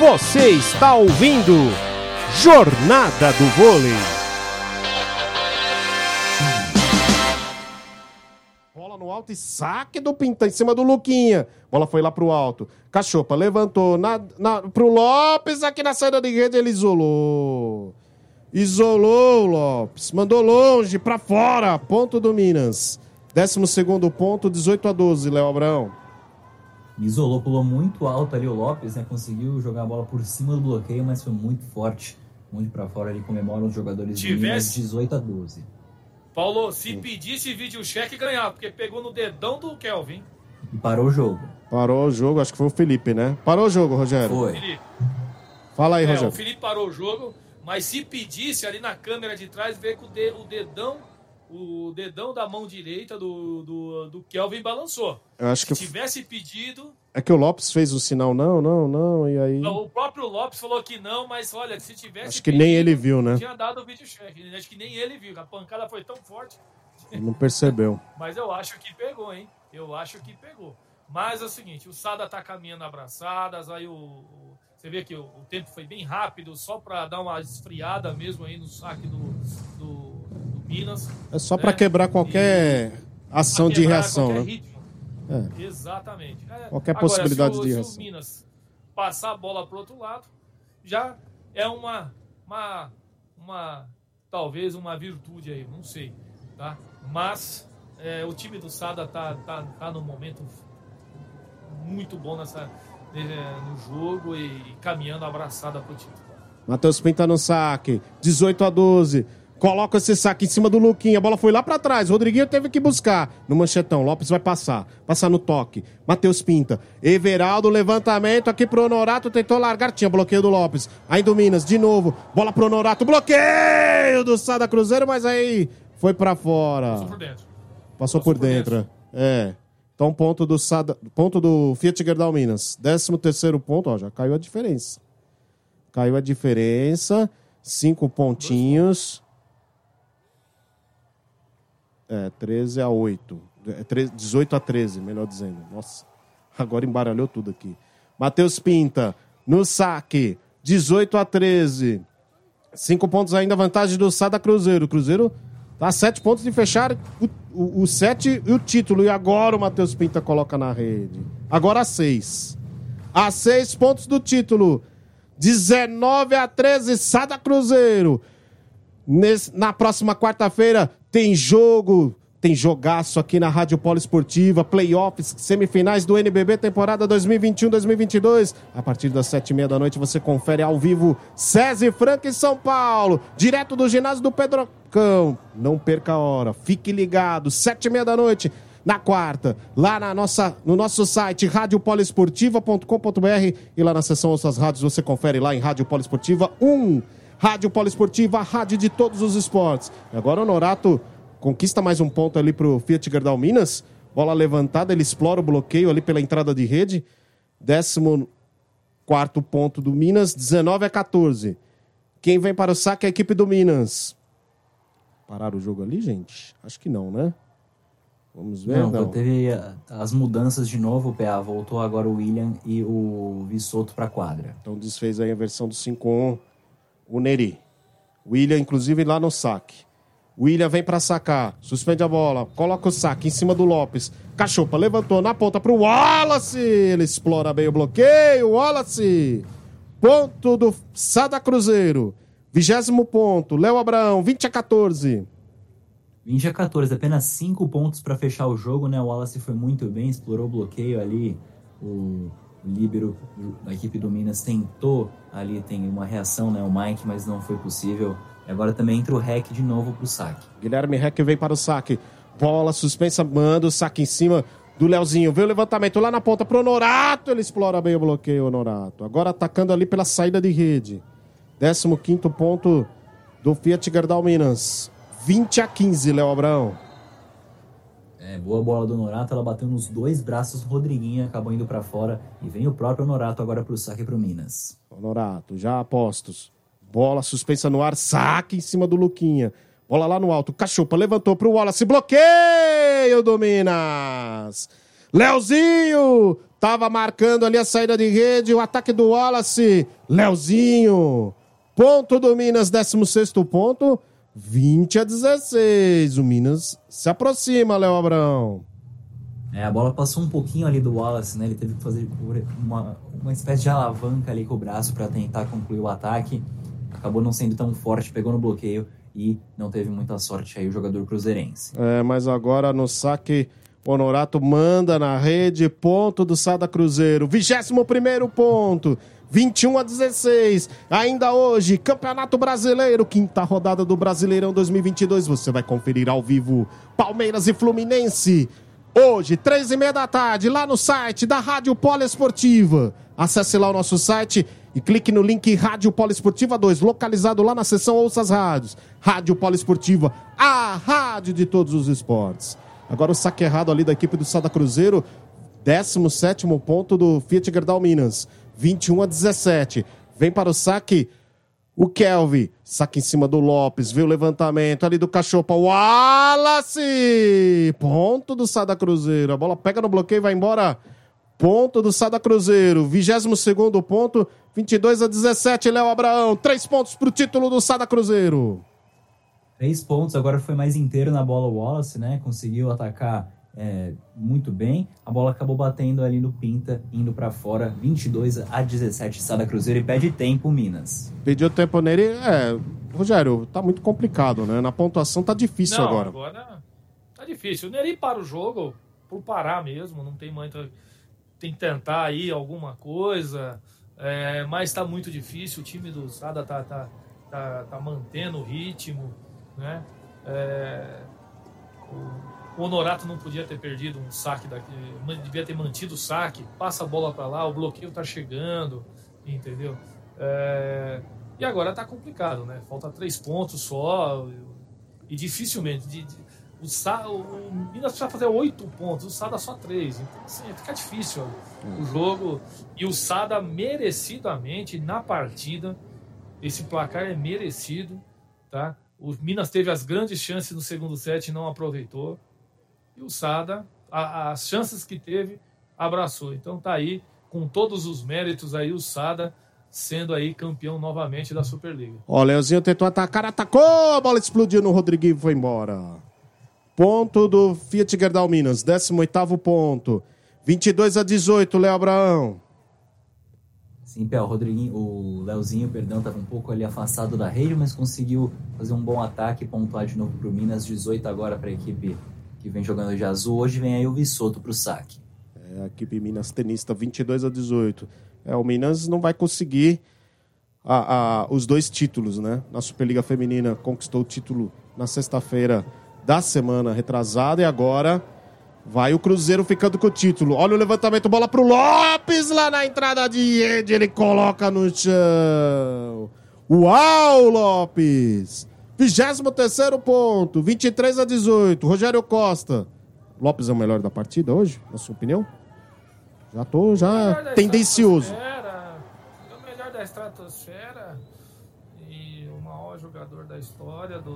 Você está ouvindo Jornada do Vôlei. Bola no alto e saque do Pinta em cima do Luquinha. Bola foi lá pro alto. Cachopa levantou na, na, pro Lopes aqui na saída de rede. Ele isolou. Isolou o Lopes. Mandou longe, pra fora. Ponto do Minas. Décimo segundo ponto, 18 a 12, Léo Abrão. Isolou, pulou muito alto ali o Lopes, né? Conseguiu jogar a bola por cima do bloqueio, mas foi muito forte. Muito pra fora ali, comemoram os jogadores de Minas, 18 a 12. Paulo, se pedisse vídeo cheque, ganhava, porque pegou no dedão do Kelvin. E parou o jogo. Parou o jogo, acho que foi o Felipe, né? Parou o jogo, Rogério. Foi. Felipe. Fala aí, É, Rogério. o Felipe parou o jogo, mas se pedisse ali na câmera de trás, o, de- o dedão, o dedão da mão direita do, do, do Kelvin balançou. Eu acho que Se tivesse pedido, é que o Lopes fez o sinal não, não, não, e aí o próprio Lopes falou que não, mas olha, se tivesse acho que nem ele viu, né? tinha dado o vídeo cheque. Acho que nem ele viu, a pancada foi tão forte. Não percebeu. Mas eu acho que pegou, hein? Eu acho que pegou. Mas é o seguinte, o Sada tá caminhando abraçadas, aí o, o- você vê que o, o tempo foi bem rápido, só para dar uma esfriada mesmo aí no saque do, do Minas. É só né? pra quebrar qualquer ação Pra de reação, né? ritmo. É. Exatamente. É, Qualquer agora, possibilidade o, de se o reação. Minas passar a bola pro outro lado, já é uma, uma, uma talvez uma virtude aí, não sei, tá? Mas é, o time do Sada tá, tá, tá num momento muito bom nessa, eh, no jogo e, e caminhando abraçada pro título. Matheus Pinta no saque. 18 a 12. Coloca esse saque em cima do Luquinha. A bola foi lá pra trás. Rodriguinho teve que buscar no manchetão. Lopes vai passar. Passar no toque. Matheus Pinta. Everaldo, levantamento aqui pro Honorato. Tentou largar. Tinha bloqueio do Lopes. Ainda o Minas, de novo. Bola pro Honorato. Bloqueio do Sada Cruzeiro, mas aí foi pra fora. Passou por dentro. Passou por dentro. É. Então, ponto do, Sada, ponto do Fiat Gerdau Minas. 13 terceiro ponto, ó, já caiu a diferença. Caiu a diferença. Cinco pontinhos. É, 13 a 8. É, 13 18 a 13, melhor dizendo. Nossa, agora embaralhou tudo aqui. Matheus Pinta, no saque. 18 a 13. Cinco pontos ainda, vantagem do Sada Cruzeiro. Cruzeiro tá sete pontos de fechar o, o, o sete e o título. E agora o Matheus Pinta coloca na rede. Agora a seis. A seis pontos do título. 19 a 13, Sada Cruzeiro. Nesse- na próxima quarta-feira tem jogo, tem jogaço aqui na Rádio Polo Esportiva, playoffs, semifinais do NBB temporada 2021-2022. A partir das sete e meia da noite você confere ao vivo César Franca em São Paulo, direto do ginásio do Pedrocão. Não perca a hora, fique ligado, sete e meia da noite. Na quarta, lá na nossa, no nosso site radiopoliesportiva.com.br e lá na seção Ouça as Rádios você confere lá em Rádio Poliesportiva 1. Rádio Poliesportiva, a rádio de todos os esportes. E agora o Norato conquista mais um ponto ali pro Fiat Gerdau Minas. Bola levantada, ele explora o bloqueio ali pela entrada de rede. Décimo quarto ponto do Minas, 19 a 14. Quem vem para o saque é a equipe do Minas. Pararam o jogo ali, gente? Acho que não, né? Vamos ver. Não, Não. teve ah, as mudanças de novo, o PA. Voltou agora o William e o Vissoto pra quadra. Então desfez aí a versão do 5-1 o Neri. William, inclusive, lá no saque. William vem pra sacar, suspende a bola, coloca o saque em cima do Lopes. Cachopa levantou na ponta pro Wallace. Ele explora bem o bloqueio. Wallace. Ponto do Sada Cruzeiro. Vigésimo ponto. Léo Abraão, 20 a 14. 20 a 14, apenas 5 pontos para fechar o jogo, né? O Wallace foi muito bem, explorou o bloqueio ali. O líbero da equipe do Minas tentou ali, tem uma reação, né? O Mike, mas não foi possível. E agora também entra o Rec de novo pro saque. Guilherme Reck vem para o saque. Bola suspensa, manda o saque em cima do Leozinho. Vê o levantamento lá na ponta pro Honorato. Ele explora bem o bloqueio, Honorato. Agora atacando ali pela saída de rede. 15 ponto do Fiat Gerdau Minas. 20 a 15, Léo Abrão. É, boa bola do Norato, ela bateu nos dois braços, Rodriguinho acabou indo para fora e vem o próprio Norato agora pro saque pro Minas. Honorato, já apostos. Bola suspensa no ar, saque em cima do Luquinha. Bola lá no alto, Cachupa levantou pro Wallace, bloqueio do Minas. Leozinho Tava marcando ali a saída de rede, o ataque do Wallace. Leozinho. Ponto do Minas, 16 ponto. 20 a 16. O Minas se aproxima, Léo Abrão. É, a bola passou um pouquinho ali do Wallace, né? Ele teve que fazer uma, uma espécie de alavanca ali com o braço para tentar concluir o ataque. Acabou não sendo tão forte, pegou no bloqueio e não teve muita sorte aí o jogador cruzeirense. É, mas agora no saque, o Honorato manda na rede, ponto do Sada Cruzeiro. 21 primeiro ponto. 21 a 16. Ainda hoje, Campeonato Brasileiro, quinta rodada do Brasileirão 2022. Você vai conferir ao vivo Palmeiras e Fluminense. Hoje, três e meia da tarde, lá no site da Rádio Poliesportiva. Acesse lá o nosso site e clique no link Rádio Poliesportiva 2, localizado lá na seção Ouça as Rádios. Rádio Poliesportiva, a rádio de todos os esportes. Agora o saque errado ali da equipe do Sada Cruzeiro, 17 ponto do Fiat Gerdau Minas. 21 a 17. Vem para o saque o Kelvin. Saque em cima do Lopes. Vê o levantamento ali do Cachopa. Wallace! Ponto do Sada Cruzeiro. A bola pega no bloqueio vai embora. Ponto do Sada Cruzeiro. 22 ponto. 22 a 17. Léo Abraão. Três pontos para o título do Sada Cruzeiro. Três pontos. Agora foi mais inteiro na bola o Wallace, né? Conseguiu atacar é, muito bem. A bola acabou batendo ali no Pinta, indo para fora, 22 a 17, Sada Cruzeiro e pede tempo, Minas. Pediu tempo nele, é. Rogério, tá muito complicado, né? Na pontuação tá difícil não, agora. agora tá difícil. O Neri para o jogo por parar mesmo, não tem muito. Tem que tentar aí alguma coisa, é, mas tá muito difícil. O time do Sada tá, tá, tá, tá mantendo o ritmo, né? É, o, o Honorato não podia ter perdido um saque daqui, devia ter mantido o saque, passa a bola para lá, o bloqueio tá chegando, entendeu? É, e agora tá complicado, né? Falta três pontos só e dificilmente. De, de, o, Sa, o Minas precisa fazer oito pontos, o Sada só três. Então, assim, fica difícil ó, o jogo. E o Sada merecidamente na partida, esse placar é merecido, tá? O Minas teve as grandes chances no segundo set e não aproveitou. E o Sada, a, as chances que teve, abraçou. Então tá aí, com todos os méritos aí, o Sada sendo aí campeão novamente da Superliga. Ó, o Leozinho tentou atacar, atacou, a bola explodiu no Rodriguinho e foi embora. Ponto do Fiat Gerdau Minas, 18º ponto. 22 a 18, Léo Abraão. Sim, Pé, o Rodriguinho, o Leozinho, perdão, estava um pouco ali afastado da rede, mas conseguiu fazer um bom ataque e pontuar de novo para o Minas, 18 agora para a equipe que vem jogando de azul. Hoje vem aí o Vissoto para o saque. É, a equipe Minas tenista, 22 a 18. É, o Minas não vai conseguir a, a, os dois títulos, né? Na Superliga Feminina conquistou o título na sexta-feira da semana retrasada e agora vai o Cruzeiro ficando com o título. Olha o levantamento, bola pro Lopes lá na entrada de Ed, ele coloca no chão. Uau, Lopes! 23 ponto, 23 a 18. Rogério Costa. Lopes é o melhor da partida hoje, na sua opinião? Já tô já tendencioso. É o melhor da estratosfera e o maior jogador da história do.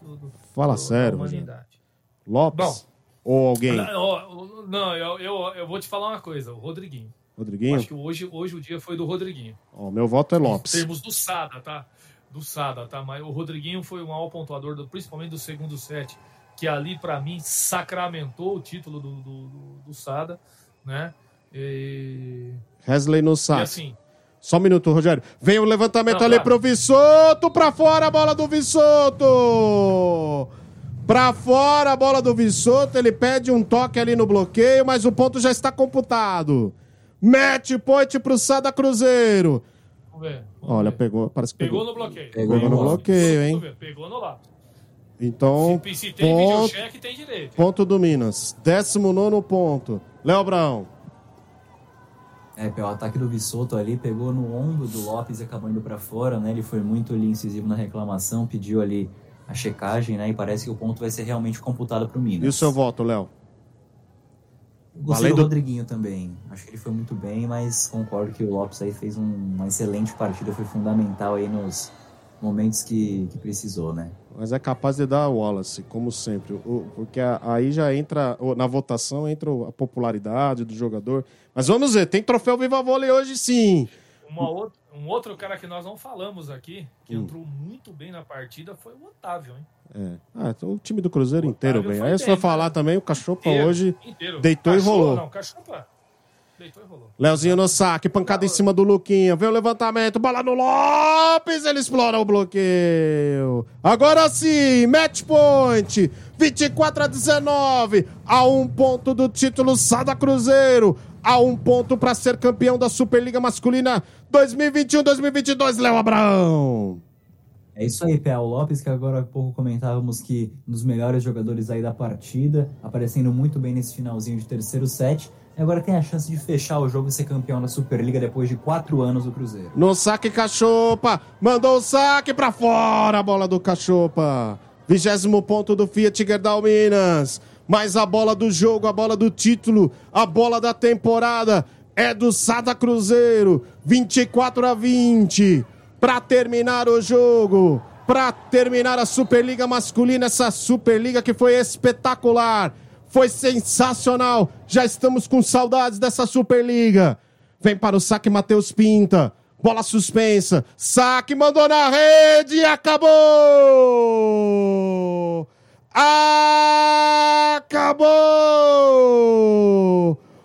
do, do Fala do, sério, Lopes? Bom, ou alguém? Não, não eu, eu, eu vou te falar uma coisa, o Rodriguinho. Rodriguinho? Eu acho que hoje, hoje o dia foi do Rodriguinho. Ó, meu voto é Lopes. Em termos do Sada, tá? Do Sada, tá? Mas o Rodriguinho foi o maior pontuador, do, principalmente do segundo set, que ali, para mim, sacramentou o título do, do, do, do Sada, né? E... Hesley no saque. assim, só um minuto, Rogério. Vem o levantamento Não, ali claro. pro Vissoto, pra fora a bola do Vissoto! Pra fora a bola do Vissoto, ele pede um toque ali no bloqueio, mas o ponto já está computado. Mete point pro Sada Cruzeiro. Vamos ver. Vamos Olha, ver. pegou. Parece que pegou. Pegou no bloqueio. Pegou, pegou no bloqueio, hein? Pegou no lado. Então. Se, se tem ponto, videocheque, tem direito. Ponto do Minas. 19 ponto. Léo Brown. É, o ataque do Vissoto ali pegou no ombro do Lopes e acabou indo pra fora, né? Ele foi muito ali incisivo na reclamação, pediu ali a checagem, né? E parece que o ponto vai ser realmente computado pro Minas. E o seu voto, Léo? Gostei do, do Rodriguinho também. Acho que ele foi muito bem, mas concordo que o Lopes aí fez um, uma excelente partida, foi fundamental aí nos, momentos que, que precisou, né? Mas é capaz de dar o Wallace, como sempre. O- Porque a- aí já entra, o- na votação entra a popularidade do jogador. Mas vamos ver, tem troféu Viva Vôlei hoje sim. Uma outra, um outro cara que nós não falamos aqui, que Hum. entrou muito bem na partida, foi o Otávio, hein? É. Ah, então o time do Cruzeiro O inteiro Otávio bem. Aí você bem, vai falar né? também, o Cachopa Inteiro, hoje inteiro. deitou e rolou. Não, Cachopa deitou e rolou. Leozinho no saque, pancada em cima do Luquinha, vem o levantamento, bola no Lopes, ele explora o bloqueio. Agora sim, match point, 24 a 19, a um ponto do título Sada Cruzeiro, a um ponto para ser campeão da Superliga Masculina 2021-2022, Léo Abraão. É isso aí. O Lopes, que agora há pouco comentávamos que um dos melhores jogadores aí da partida, aparecendo muito bem nesse finalzinho de terceiro set. Agora tem a chance de fechar o jogo e ser campeão da Superliga depois de quatro anos do Cruzeiro. No saque, Cachopa. Mandou o saque pra fora. A bola do Cachopa. Vigésimo ponto do Fiat Gerdau Minas. Mas a bola do jogo, a bola do título, a bola da temporada é do Sada Cruzeiro. 24 a 20. Pra terminar o jogo. Pra terminar a Superliga Masculina. Essa Superliga que foi espetacular. Foi sensacional. Já estamos com saudades dessa Superliga. Vem para o saque Matheus Pinta. Bola suspensa. Saque mandou na rede e acabou! Acabou!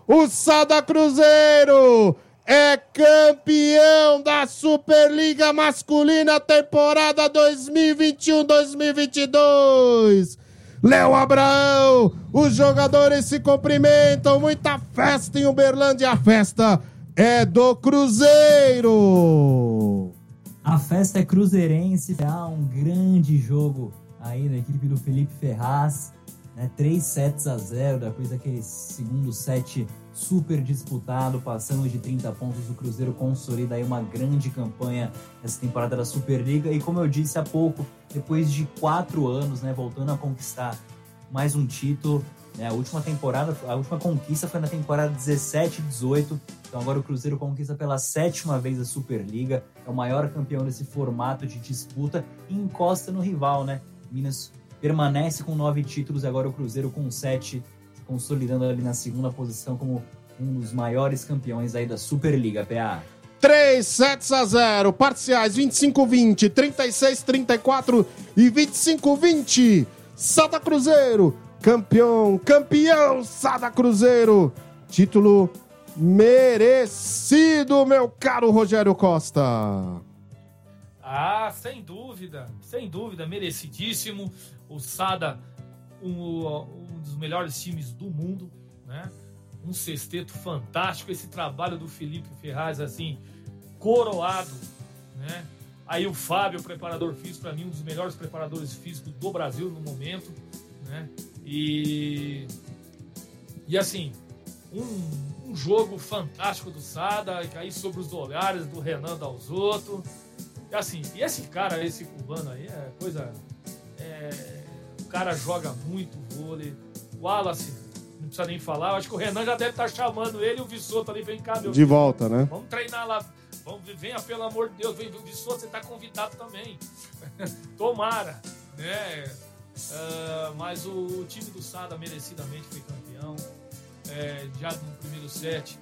O Sada Cruzeiro é campeão da Superliga Masculina temporada 2021-2022. Léo Abraão, os jogadores se cumprimentam, muita festa em Uberlândia, a festa é do Cruzeiro. A festa é cruzeirense, há um grande jogo aí da equipe do Felipe Ferraz, né? 3 sets a 0, depois daquele segundo set super disputado, passando de 30 pontos, o Cruzeiro consolida aí uma grande campanha. Nessa temporada da Superliga. E como eu disse há pouco, depois de quatro anos, né, voltando a conquistar mais um título, né, a última temporada, a última conquista foi na temporada 17-18, então agora o Cruzeiro conquista pela sétima vez a Superliga, é o maior campeão desse formato de disputa. E encosta no rival, né? Minas permanece com nove títulos e agora o Cruzeiro com sete, se consolidando ali na segunda posição como um dos maiores campeões aí da Superliga, PA. 3 sets a 0, parciais 25-20, 36-34 e 25-20. Sada Cruzeiro, campeão, campeão Sada Cruzeiro. Título merecido, meu caro Rogério Costa. Ah, sem dúvida, sem dúvida, merecidíssimo. O Sada, um, um dos melhores times do mundo, né? Um sexteto fantástico. Esse trabalho do Felipe Ferraz, assim, coroado, né? Aí o Fábio, preparador físico, para mim, um dos melhores preparadores físicos do Brasil no momento, né? E, e assim, um, um jogo fantástico do Sada, aí sobre os olhares do Renan Dalzotto. E assim, e esse cara, esse cubano aí, é coisa. é, cara joga muito vôlei. O Wallace, não precisa nem falar. Eu acho que o Renan já deve estar chamando ele e o Vissoto ali, vem cá, meu De volta, né? Vamos treinar lá. Vamos, venha, pelo amor de Deus. Vem, Vissoto, você tá convidado também. Tomara, né? Ah, mas o, o time do Sada merecidamente foi campeão. É, já no primeiro set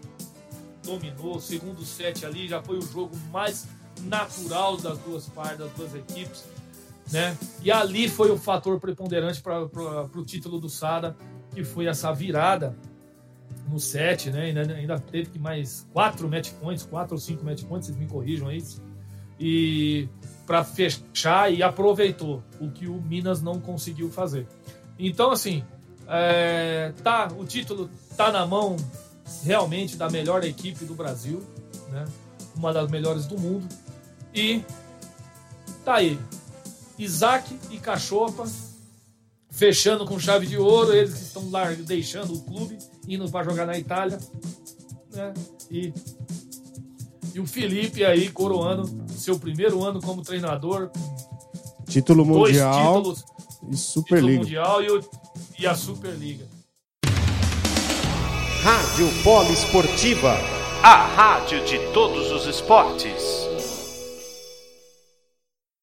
dominou. O segundo set ali já foi o jogo mais natural das duas partes, das duas equipes. Né? E ali foi o fator preponderante para o título do Sada, que foi essa virada no set, né? Ainda, ainda teve que mais quatro match points, quatro ou cinco match points, vocês me corrijam aí. E para fechar e aproveitou o que o Minas não conseguiu fazer. Então, assim, é, tá, o título tá na mão realmente da melhor equipe do Brasil, né? Uma das melhores do mundo. E tá aí. Isaac e Cachopa fechando com chave de ouro, eles que estão lá deixando o clube, indo para jogar na Itália, né? E, e o Felipe aí coroando seu primeiro ano como treinador, Título dois mundial títulos, e título Superliga. mundial e, o- e a Superliga. Rádio Polo Esportiva, a rádio de todos os esportes.